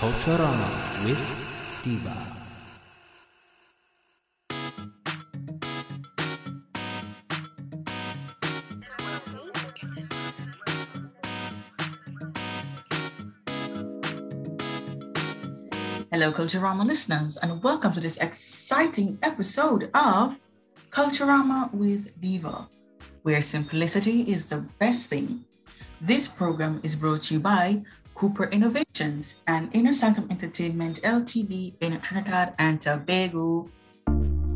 Culturama with Diva. Hello, Culturama listeners, and welcome to this exciting episode of Culturama with Diva, where simplicity is the best thing. This program is brought to you by Cooper Innovations and Inner Sanctum Entertainment Ltd in Trinidad and Tobago.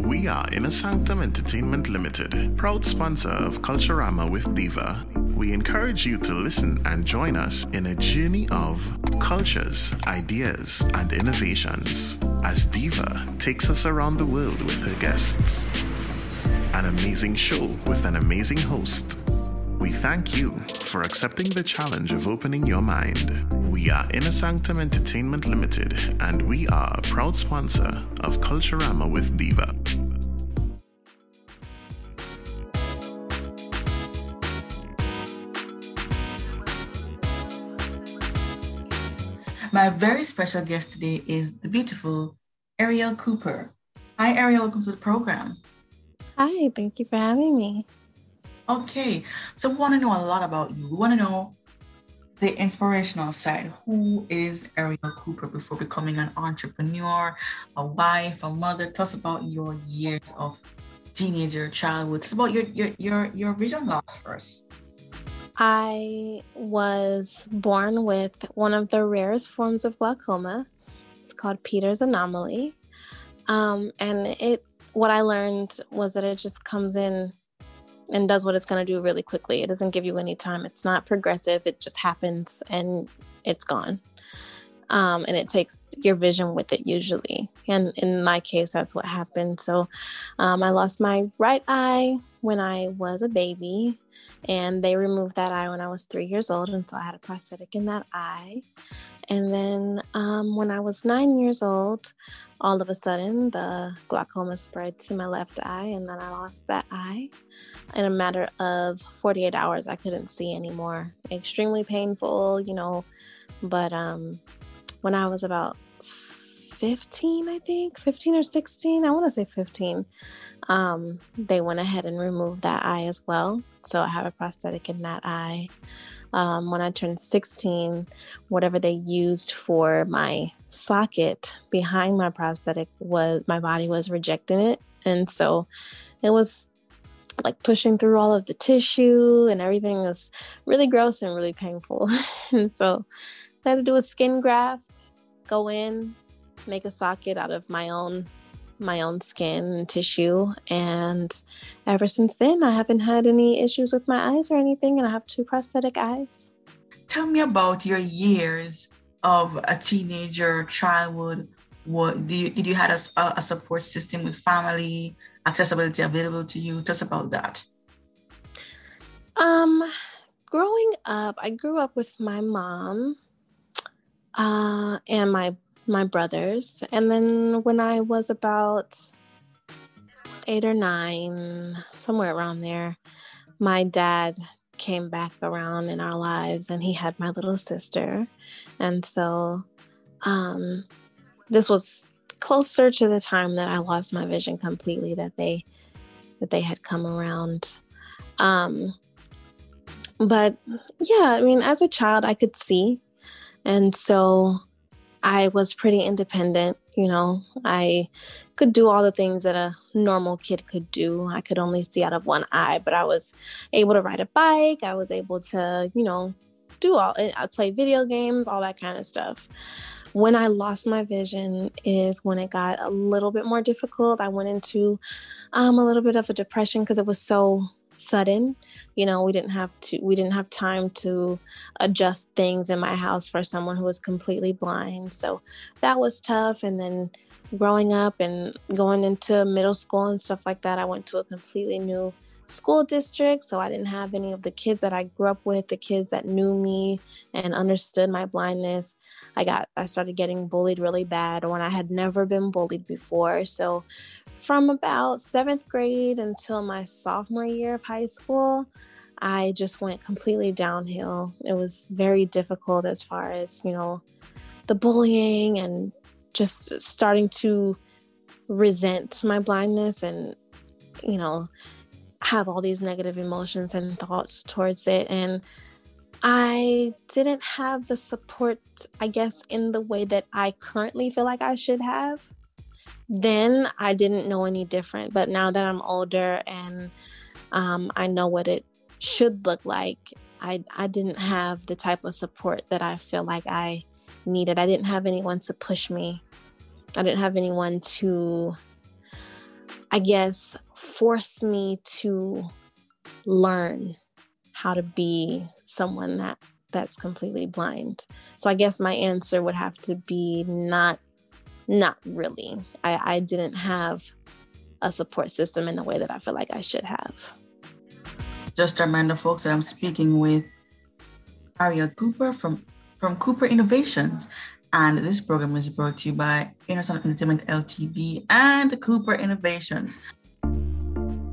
We are Inner Sanctum Entertainment Limited, proud sponsor of Culturama with Diva. We encourage you to listen and join us in a journey of cultures, ideas, and innovations as Diva takes us around the world with her guests. An amazing show with an amazing host. We thank you for accepting the challenge of opening your mind. We are Inner Sanctum Entertainment Limited, and we are a proud sponsor of Culturama with Diva. My very special guest today is the beautiful Ariel Cooper. Hi, Ariel. Welcome to the program. Hi, thank you for having me. Okay, so we want to know a lot about you. We want to know the inspirational side. Who is Ariel Cooper before becoming an entrepreneur, a wife, a mother? Tell us about your years of teenager, childhood. Tell us about your your your, your vision loss first. I was born with one of the rarest forms of glaucoma. It's called Peters anomaly. Um, and it what I learned was that it just comes in and does what it's going to do really quickly. It doesn't give you any time. It's not progressive. It just happens and it's gone. Um, and it takes your vision with it usually. And in my case, that's what happened. So um, I lost my right eye when I was a baby, and they removed that eye when I was three years old. And so I had a prosthetic in that eye. And then um, when I was nine years old, all of a sudden the glaucoma spread to my left eye, and then I lost that eye. In a matter of 48 hours, I couldn't see anymore. Extremely painful, you know. But um, when I was about 15, I think, 15 or 16, I want to say 15, um, they went ahead and removed that eye as well. So I have a prosthetic in that eye. Um, when I turned 16, whatever they used for my socket behind my prosthetic was my body was rejecting it. And so it was like pushing through all of the tissue and everything was really gross and really painful. and so I had to do a skin graft, go in, make a socket out of my own my own skin and tissue and ever since then I haven't had any issues with my eyes or anything and I have two prosthetic eyes. Tell me about your years of a teenager, childhood. What do you, did you had a, a support system with family, accessibility available to you? Tell us about that. Um, growing up, I grew up with my mom uh, and my my brothers. And then when I was about eight or nine, somewhere around there, my dad came back around in our lives and he had my little sister. And so um, this was closer to the time that I lost my vision completely that they that they had come around. Um, but yeah, I mean, as a child, I could see. And so I was pretty independent. You know, I could do all the things that a normal kid could do. I could only see out of one eye, but I was able to ride a bike. I was able to, you know, do all, I eh, play video games, all that kind of stuff. When I lost my vision is when it got a little bit more difficult. I went into um, a little bit of a depression because it was so sudden you know we didn't have to we didn't have time to adjust things in my house for someone who was completely blind. So that was tough. And then growing up and going into middle school and stuff like that i went to a completely new school district so i didn't have any of the kids that i grew up with the kids that knew me and understood my blindness i got i started getting bullied really bad when i had never been bullied before so from about seventh grade until my sophomore year of high school, I just went completely downhill. It was very difficult as far as, you know, the bullying and just starting to resent my blindness and, you know, have all these negative emotions and thoughts towards it. And I didn't have the support, I guess, in the way that I currently feel like I should have then I didn't know any different. But now that I'm older and um, I know what it should look like, I, I didn't have the type of support that I feel like I needed. I didn't have anyone to push me. I didn't have anyone to, I guess, force me to learn how to be someone that that's completely blind. So I guess my answer would have to be not not really. I, I didn't have a support system in the way that I feel like I should have. Just a reminder, folks, that I'm speaking with Harriet Cooper from, from Cooper Innovations. And this program is brought to you by Inner Sanctum Entertainment Ltd and Cooper Innovations.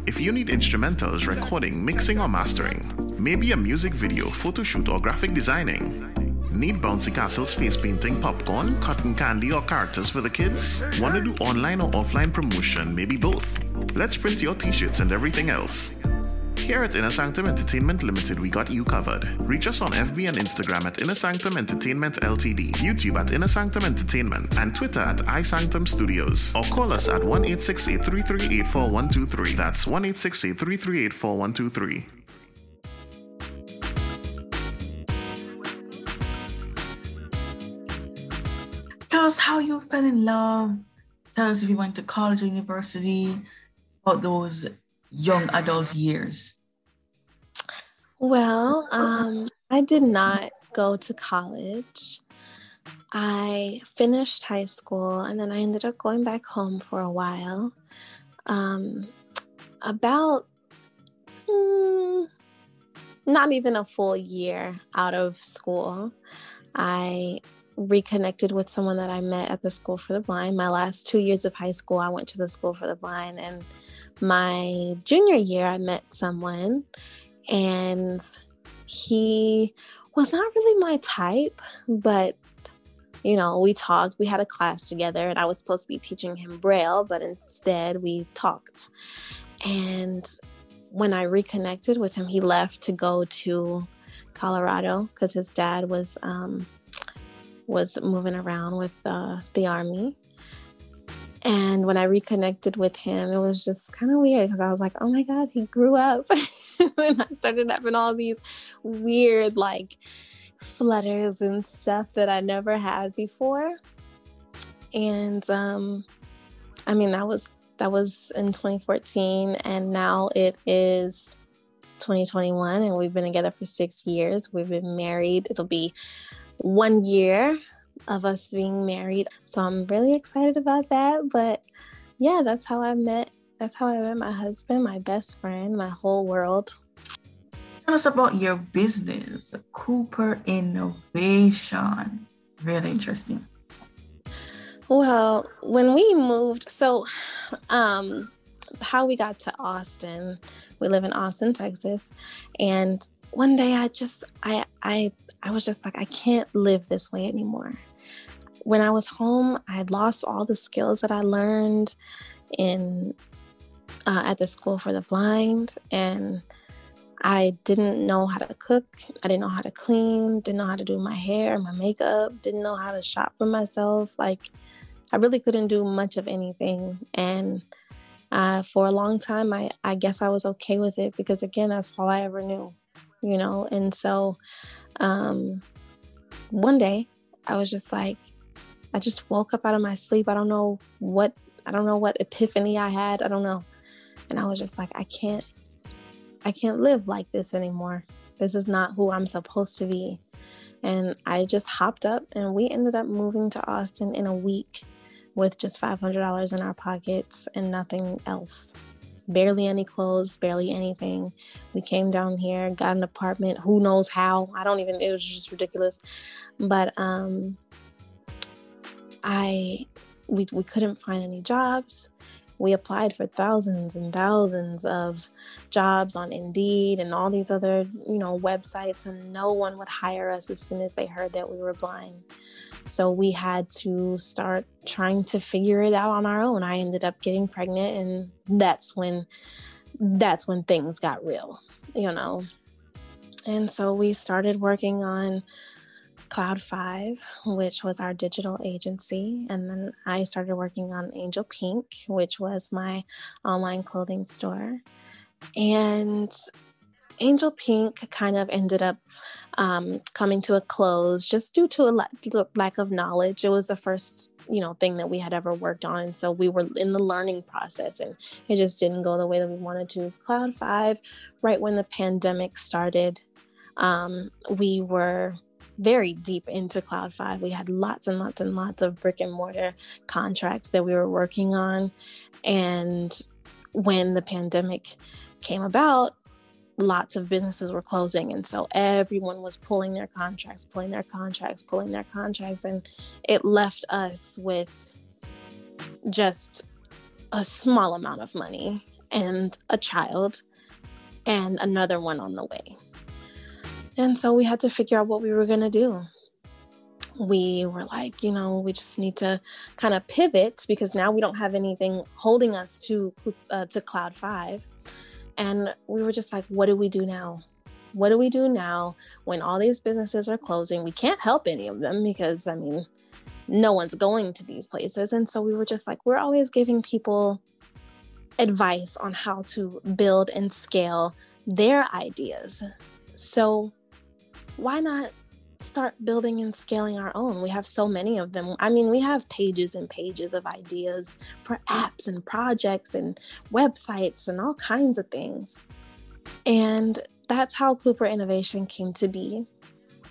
If you need instrumentals, recording, mixing, or mastering, maybe a music video, photo shoot, or graphic designing, Need bouncy castles, face painting, popcorn, cotton candy, or characters for the kids? Want to do online or offline promotion? Maybe both. Let's print your t shirts and everything else. Here at Inner Sanctum Entertainment Limited, we got you covered. Reach us on FB and Instagram at Inner Sanctum Entertainment Ltd, YouTube at Inner Sanctum Entertainment, and Twitter at iSanctum Studios. Or call us at 1 868 That's 1 868 tell us how you fell in love. Tell us if you went to college or university, about those young adult years. Well, um, I did not go to college. I finished high school and then I ended up going back home for a while. Um, about mm, not even a full year out of school, I reconnected with someone that I met at the School for the Blind. My last two years of high school, I went to the School for the Blind. And my junior year, I met someone, and he was not really my type, but you know, we talked. We had a class together, and I was supposed to be teaching him Braille, but instead we talked. And when I reconnected with him, he left to go to Colorado because his dad was um, was moving around with uh, the army. And when I reconnected with him, it was just kind of weird because I was like, oh my God, he grew up. and I started having all these weird, like, flutters and stuff that I never had before. And um, I mean, that was that was in 2014 and now it is 2021 and we've been together for six years we've been married it'll be one year of us being married. So I'm really excited about that. But yeah, that's how I met. That's how I met my husband, my best friend, my whole world. Tell us about your business, Cooper Innovation. Really interesting. Well, when we moved, so um, how we got to Austin, we live in Austin, Texas, and one day I just I I I was just like I can't live this way anymore. When I was home, I had lost all the skills that I learned in uh, at the school for the blind, and I didn't know how to cook. I didn't know how to clean. Didn't know how to do my hair, my makeup. Didn't know how to shop for myself. Like I really couldn't do much of anything, and uh, for a long time, I I guess I was okay with it because again, that's all I ever knew you know? And so um, one day I was just like, I just woke up out of my sleep. I don't know what, I don't know what epiphany I had. I don't know. And I was just like, I can't, I can't live like this anymore. This is not who I'm supposed to be. And I just hopped up and we ended up moving to Austin in a week with just $500 in our pockets and nothing else. Barely any clothes, barely anything. We came down here, got an apartment, who knows how. I don't even it was just ridiculous. But um I we we couldn't find any jobs we applied for thousands and thousands of jobs on Indeed and all these other, you know, websites, and no one would hire us as soon as they heard that we were blind. So we had to start trying to figure it out on our own. I ended up getting pregnant, and that's when that's when things got real, you know. And so we started working on Cloud Five, which was our digital agency. And then I started working on Angel Pink, which was my online clothing store. And Angel Pink kind of ended up um, coming to a close just due to a la- lack of knowledge. It was the first, you know, thing that we had ever worked on, so we were in the learning process, and it just didn't go the way that we wanted to. Cloud Five, right when the pandemic started, um, we were very deep into Cloud Five. We had lots and lots and lots of brick and mortar contracts that we were working on. And when the pandemic came about, lots of businesses were closing. And so everyone was pulling their contracts, pulling their contracts, pulling their contracts. And it left us with just a small amount of money and a child and another one on the way. And so we had to figure out what we were going to do. We were like, you know, we just need to kind of pivot because now we don't have anything holding us to uh, to Cloud 5. And we were just like, what do we do now? What do we do now when all these businesses are closing? We can't help any of them because, I mean, no one's going to these places. And so we were just like, we're always giving people advice on how to build and scale their ideas. So why not start building and scaling our own? We have so many of them. I mean, we have pages and pages of ideas for apps and projects and websites and all kinds of things. And that's how Cooper Innovation came to be.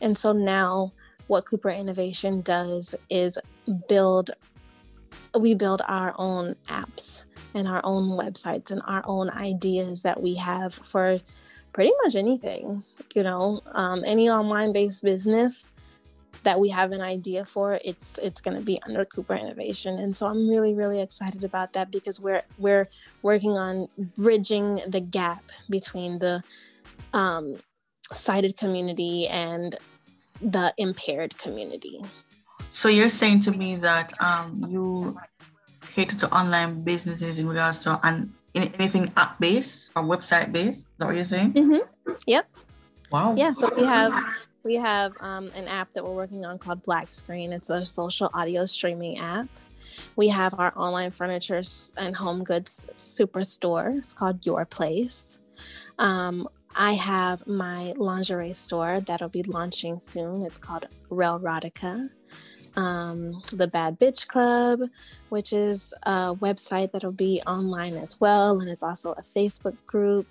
And so now, what Cooper Innovation does is build, we build our own apps and our own websites and our own ideas that we have for pretty much anything, you know, um, any online based business that we have an idea for it's it's going to be under cooper innovation. And so i'm really really excited about that because we're we're working on bridging the gap between the um, sighted community and the impaired community. So you're saying to me that um, you cater to online businesses in regards to and anything app based or website based? Is that what you're saying? Mm-hmm. Yep. Wow. Yeah. So we have we have um, an app that we're working on called Black Screen. It's a social audio streaming app. We have our online furniture and home goods superstore. It's called Your Place. Um, I have my lingerie store that'll be launching soon. It's called Relrotica um, the Bad Bitch Club, which is a website that'll be online as well, and it's also a Facebook group.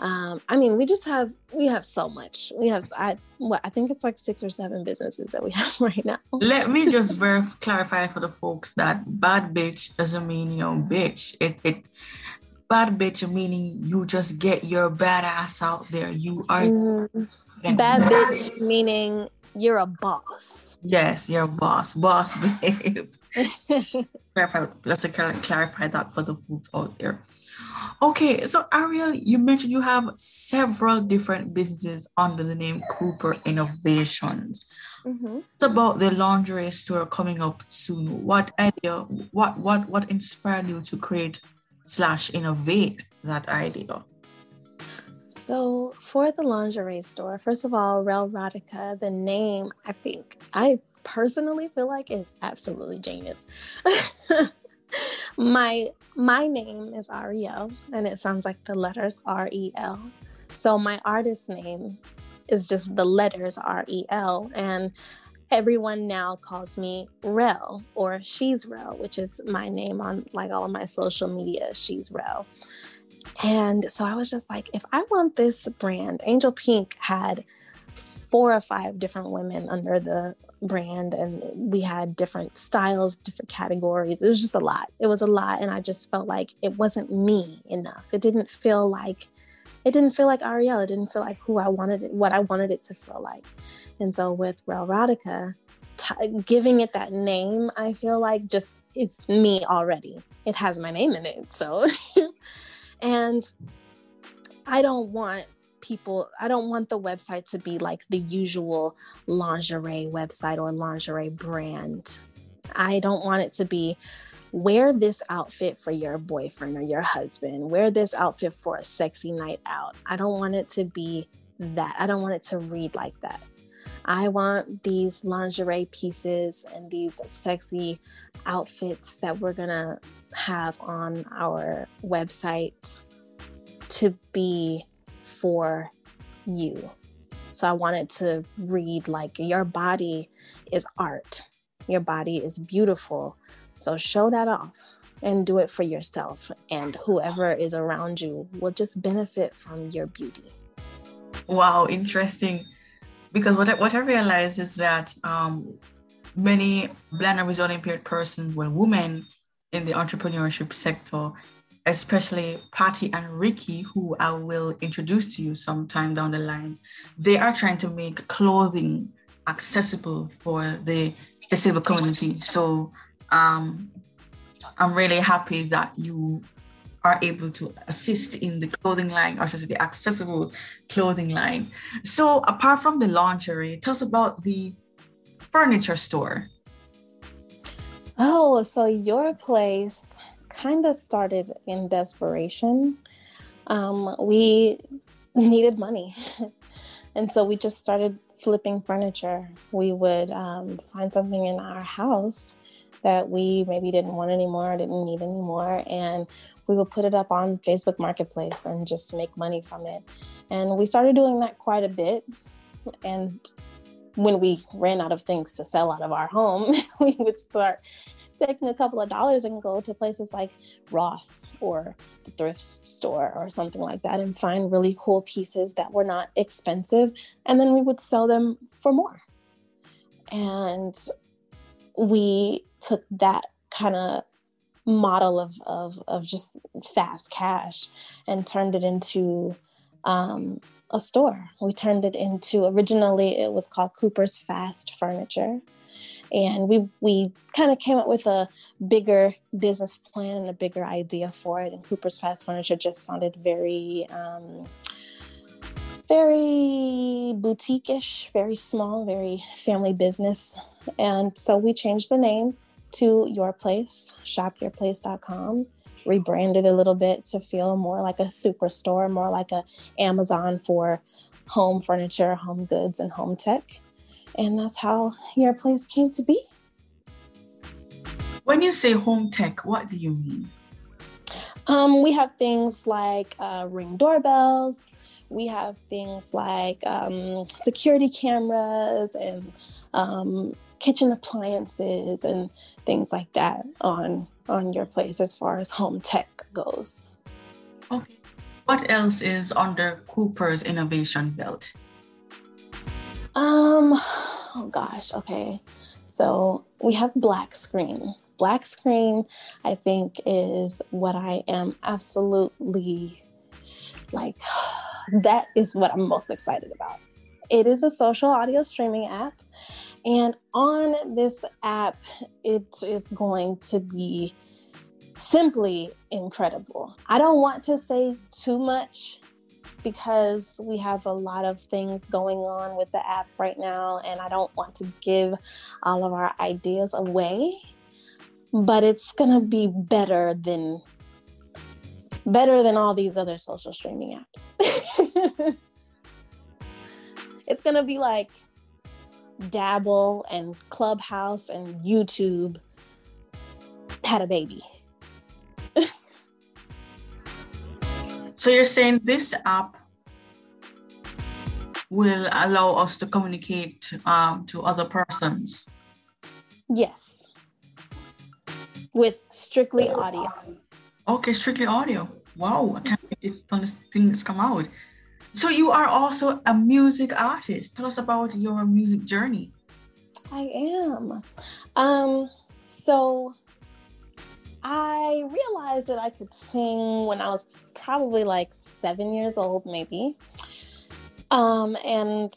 Um, I mean, we just have we have so much. We have I what I think it's like six or seven businesses that we have right now. Let me just very clarify for the folks that bad bitch doesn't mean you know bitch. It it bad bitch meaning you just get your badass out there. You are mm, bad bitch meaning you're a boss Yes, you're boss, boss babe. clarify, let's clarify that for the foods out there. Okay, so Ariel, you mentioned you have several different businesses under the name Cooper Innovations. Mm-hmm. It's about the lingerie store coming up soon. What idea? What what what inspired you to create slash innovate that idea? So for the lingerie store, first of all, Relrotica, the name, I think, I personally feel like is absolutely genius. my my name is Ariel, and it sounds like the letters R E L. So my artist name is just the letters R E L, and everyone now calls me Rel or She's Rel, which is my name on like all of my social media. She's Rel. And so I was just like, if I want this brand, Angel Pink had four or five different women under the brand and we had different styles different categories. It was just a lot. It was a lot and i just felt like it wasn't me enough. It didn't feel like it didn't feel like ariel. It didn't feel like who i wanted it what i wanted it to feel like. And so with Relrotica t- giving it that name i feel like just it's me already. It has my name in it so and i don't want people i don't want the website to be like the usual lingerie website or lingerie brand. I don't want it to be wear this outfit for your boyfriend or your husband. Wear this outfit for a sexy night out. I don't want it to be that. I don't want it to read like that. I want these lingerie pieces and these sexy outfits that we're gonna have on our website to be for you. So I wanted to read like your body is art. Your body is beautiful. So show that off and do it for yourself and whoever is around you will just benefit from your beauty. Wow, interesting. Because what I, what I realized is that um, many blind and visually impaired persons, well, women in the entrepreneurship sector, especially Patty and Ricky, who I will introduce to you sometime down the line, they are trying to make clothing accessible for the disabled community. So um, I'm really happy that you are able to assist in the clothing line, or should the accessible clothing line. So apart from the lingerie, tell us about the furniture store. Oh, so your place kind of started in desperation. Um, we needed money. and so we just started flipping furniture. We would um, find something in our house that we maybe didn't want anymore, didn't need anymore, and we would put it up on Facebook Marketplace and just make money from it. And we started doing that quite a bit. And when we ran out of things to sell out of our home, we would start taking a couple of dollars and go to places like Ross or the thrift store or something like that and find really cool pieces that were not expensive. And then we would sell them for more. And we took that kind of model of, of, of just fast cash and turned it into um, a store. We turned it into originally it was called Cooper's Fast Furniture. And we we kind of came up with a bigger business plan and a bigger idea for it. And cooper's fast furniture just sounded very um, very boutique-ish very small very family business. And so we changed the name to your place shopyourplace.com rebranded a little bit to feel more like a superstore more like a amazon for home furniture home goods and home tech and that's how your place came to be. When you say home tech, what do you mean? Um, we have things like uh, ring doorbells. We have things like um, security cameras and um, kitchen appliances and things like that on on your place as far as home tech goes. Okay. What else is under Cooper's innovation belt? Um, oh gosh, okay. So we have black screen. Black screen, I think, is what I am absolutely like, that is what I'm most excited about. It is a social audio streaming app. And on this app, it is going to be simply incredible. I don't want to say too much because we have a lot of things going on with the app right now, and I don't want to give all of our ideas away. But it's gonna be better than better than all these other social streaming apps. it's gonna be like Dabble and Clubhouse and YouTube had a baby. So you're saying this app will allow us to communicate um, to other persons? Yes. With strictly audio. Okay, strictly audio. Wow, I can't wait this things come out. So you are also a music artist. Tell us about your music journey. I am. Um, so I realized that I could sing when I was probably like seven years old, maybe. Um, and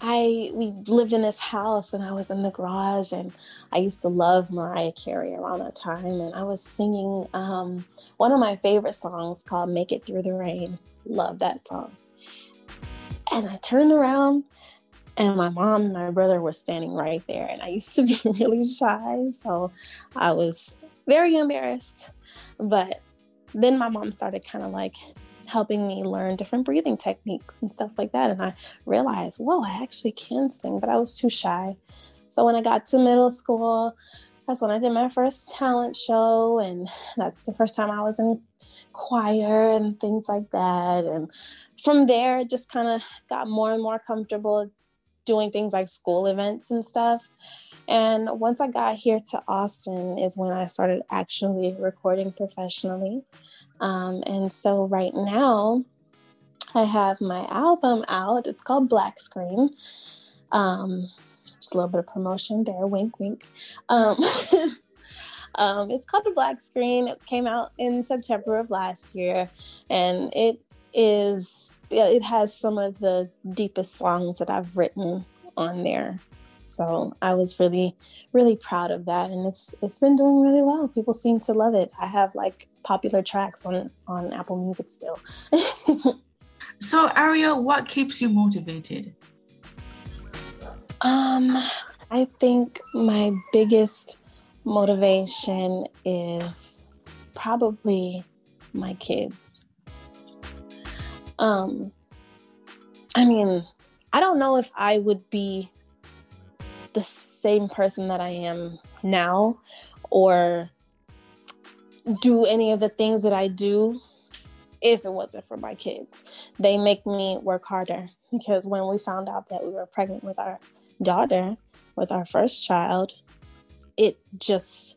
I we lived in this house and I was in the garage and I used to love Mariah Carey around that time and I was singing um, one of my favorite songs called Make It Through the Rain. Love that song. And I turned around and my mom and my brother were standing right there and I used to be really shy so I was very embarrassed. But then my mom started kind of like helping me learn different breathing techniques and stuff like that. And I realized, whoa, I actually can sing, but I was too shy. So when I got to middle school, that's when I did my first talent show. And that's the first time I was in choir and things like that. And from there, just kind of got more and more comfortable doing things like school events and stuff. And once I got here to Austin, is when I started actually recording professionally. Um, and so right now, I have my album out. It's called Black Screen. Um, just a little bit of promotion there, wink, wink. Um, um, it's called The Black Screen. It came out in September of last year, and it is it has some of the deepest songs that I've written on there. So I was really, really proud of that, and it's it's been doing really well. People seem to love it. I have like popular tracks on on Apple Music still. so Ariel, what keeps you motivated? Um, I think my biggest motivation is probably my kids. Um, I mean, I don't know if I would be the same person that I am now or do any of the things that I do if it wasn't for my kids. They make me work harder because when we found out that we were pregnant with our daughter, with our first child, it just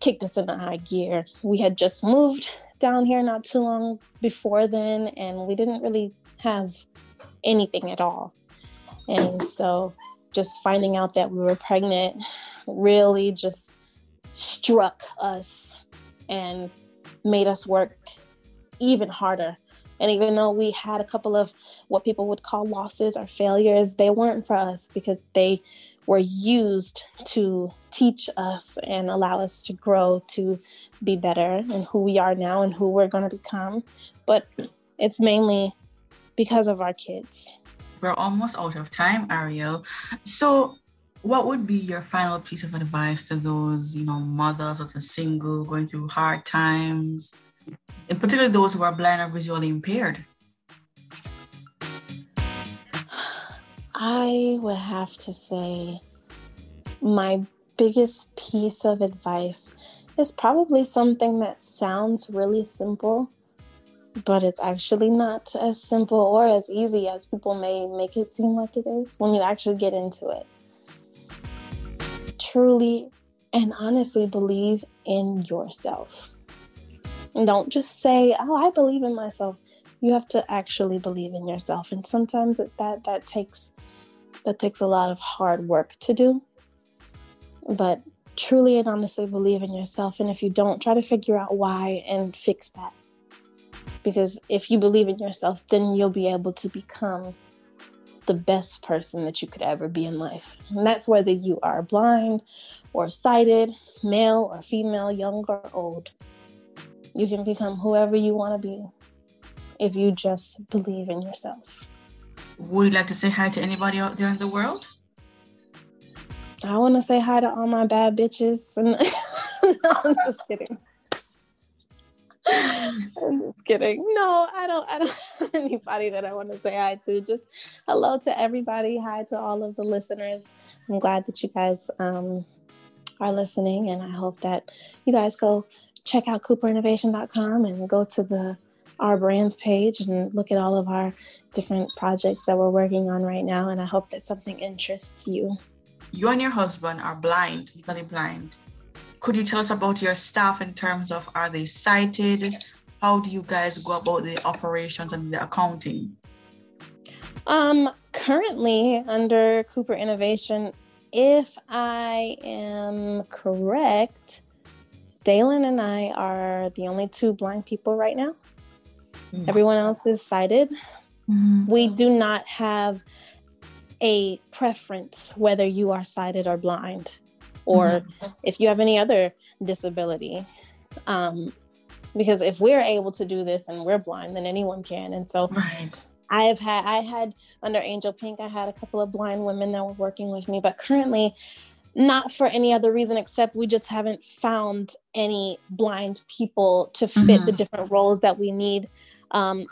kicked us into high gear. We had just moved down here not too long before then, and we didn't really have anything at all. And so just finding out that we were pregnant really just struck us and made us work even harder. And even though we had a couple of what people would call losses or failures, they weren't for us because they were used to teach us and allow us to grow to be better and who we are now and who we're going to become. But it's mainly because of our kids. We're almost out of time, Ariel. So, what would be your final piece of advice to those, you know, mothers that are single, going through hard times, in particular those who are blind or visually impaired? I would have to say my biggest piece of advice is probably something that sounds really simple, but it's actually not as simple or as easy as people may make it seem like it is when you actually get into it truly and honestly believe in yourself. And don't just say, "Oh, I believe in myself." You have to actually believe in yourself, and sometimes that that, takes that takes a lot of hard work to do. But truly and honestly believe in yourself, and if you don't, try to figure out why and fix that. Because if you believe in yourself, then you'll be able to become the best person that you could ever be in life. And that's whether you are blind or sighted, male or female, young or old. You can become whoever you want to be if you just believe in yourself. Would you like to say hi to anybody out there in the world? I want to say hi to all my bad bitches. no, I'm just kidding. I'm just kidding. No, I don't. I don't have anybody that I want to say hi to. Just hello to everybody. Hi to all of the listeners. I'm glad that you guys um, are listening, and I hope that you guys go check out CooperInnovation.com and go to the our brands page and look at all of our different projects that we're working on right now. And I hope that something interests you. You and your husband are blind, legally blind could you tell us about your staff in terms of are they sighted? how do you guys go about the operations and the accounting? Um, currently under Cooper Innovation, if I am correct, Dalen and I are the only two blind people right now. Mm. Everyone else is sighted. Mm-hmm. We do not have a preference whether you are sighted or blind, or mm-hmm. if you have any other disability. Um, because if we're able to do this and we're blind, then anyone can. And so, right. I have had, I had under Angel Pink, I had a couple of blind women that were working with me, but currently, not for any other reason except we just haven't found any blind people to fit mm-hmm. the different roles that we need. Um,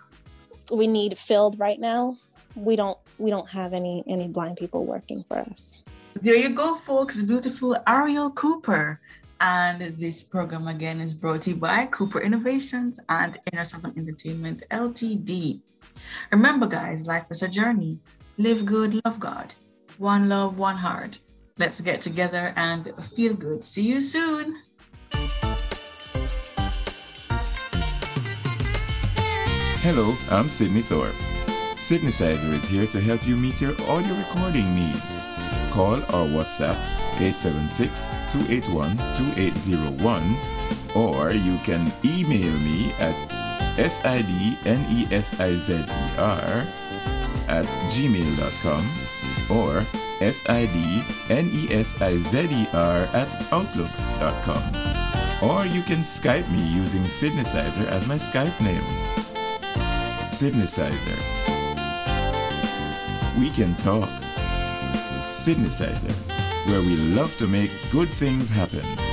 we need filled right now. We don't, we don't have any any blind people working for us. There you go, folks. Beautiful Ariel Cooper. And this program again is brought to you by Cooper Innovations and Inner Circle Entertainment Ltd. Remember, guys, life is a journey. Live good, love God. One love, one heart. Let's get together and feel good. See you soon. Hello, I'm Sydney Thorpe. Sydneysizer is here to help you meet your audio recording needs. Call or WhatsApp 876-281-2801 or you can email me at sidnesizer at gmail.com or sidnesizer at outlook.com. Or you can Skype me using Sydneysizer as my Skype name. Sydneysizer. We can talk. Sydneysizer, where we love to make good things happen.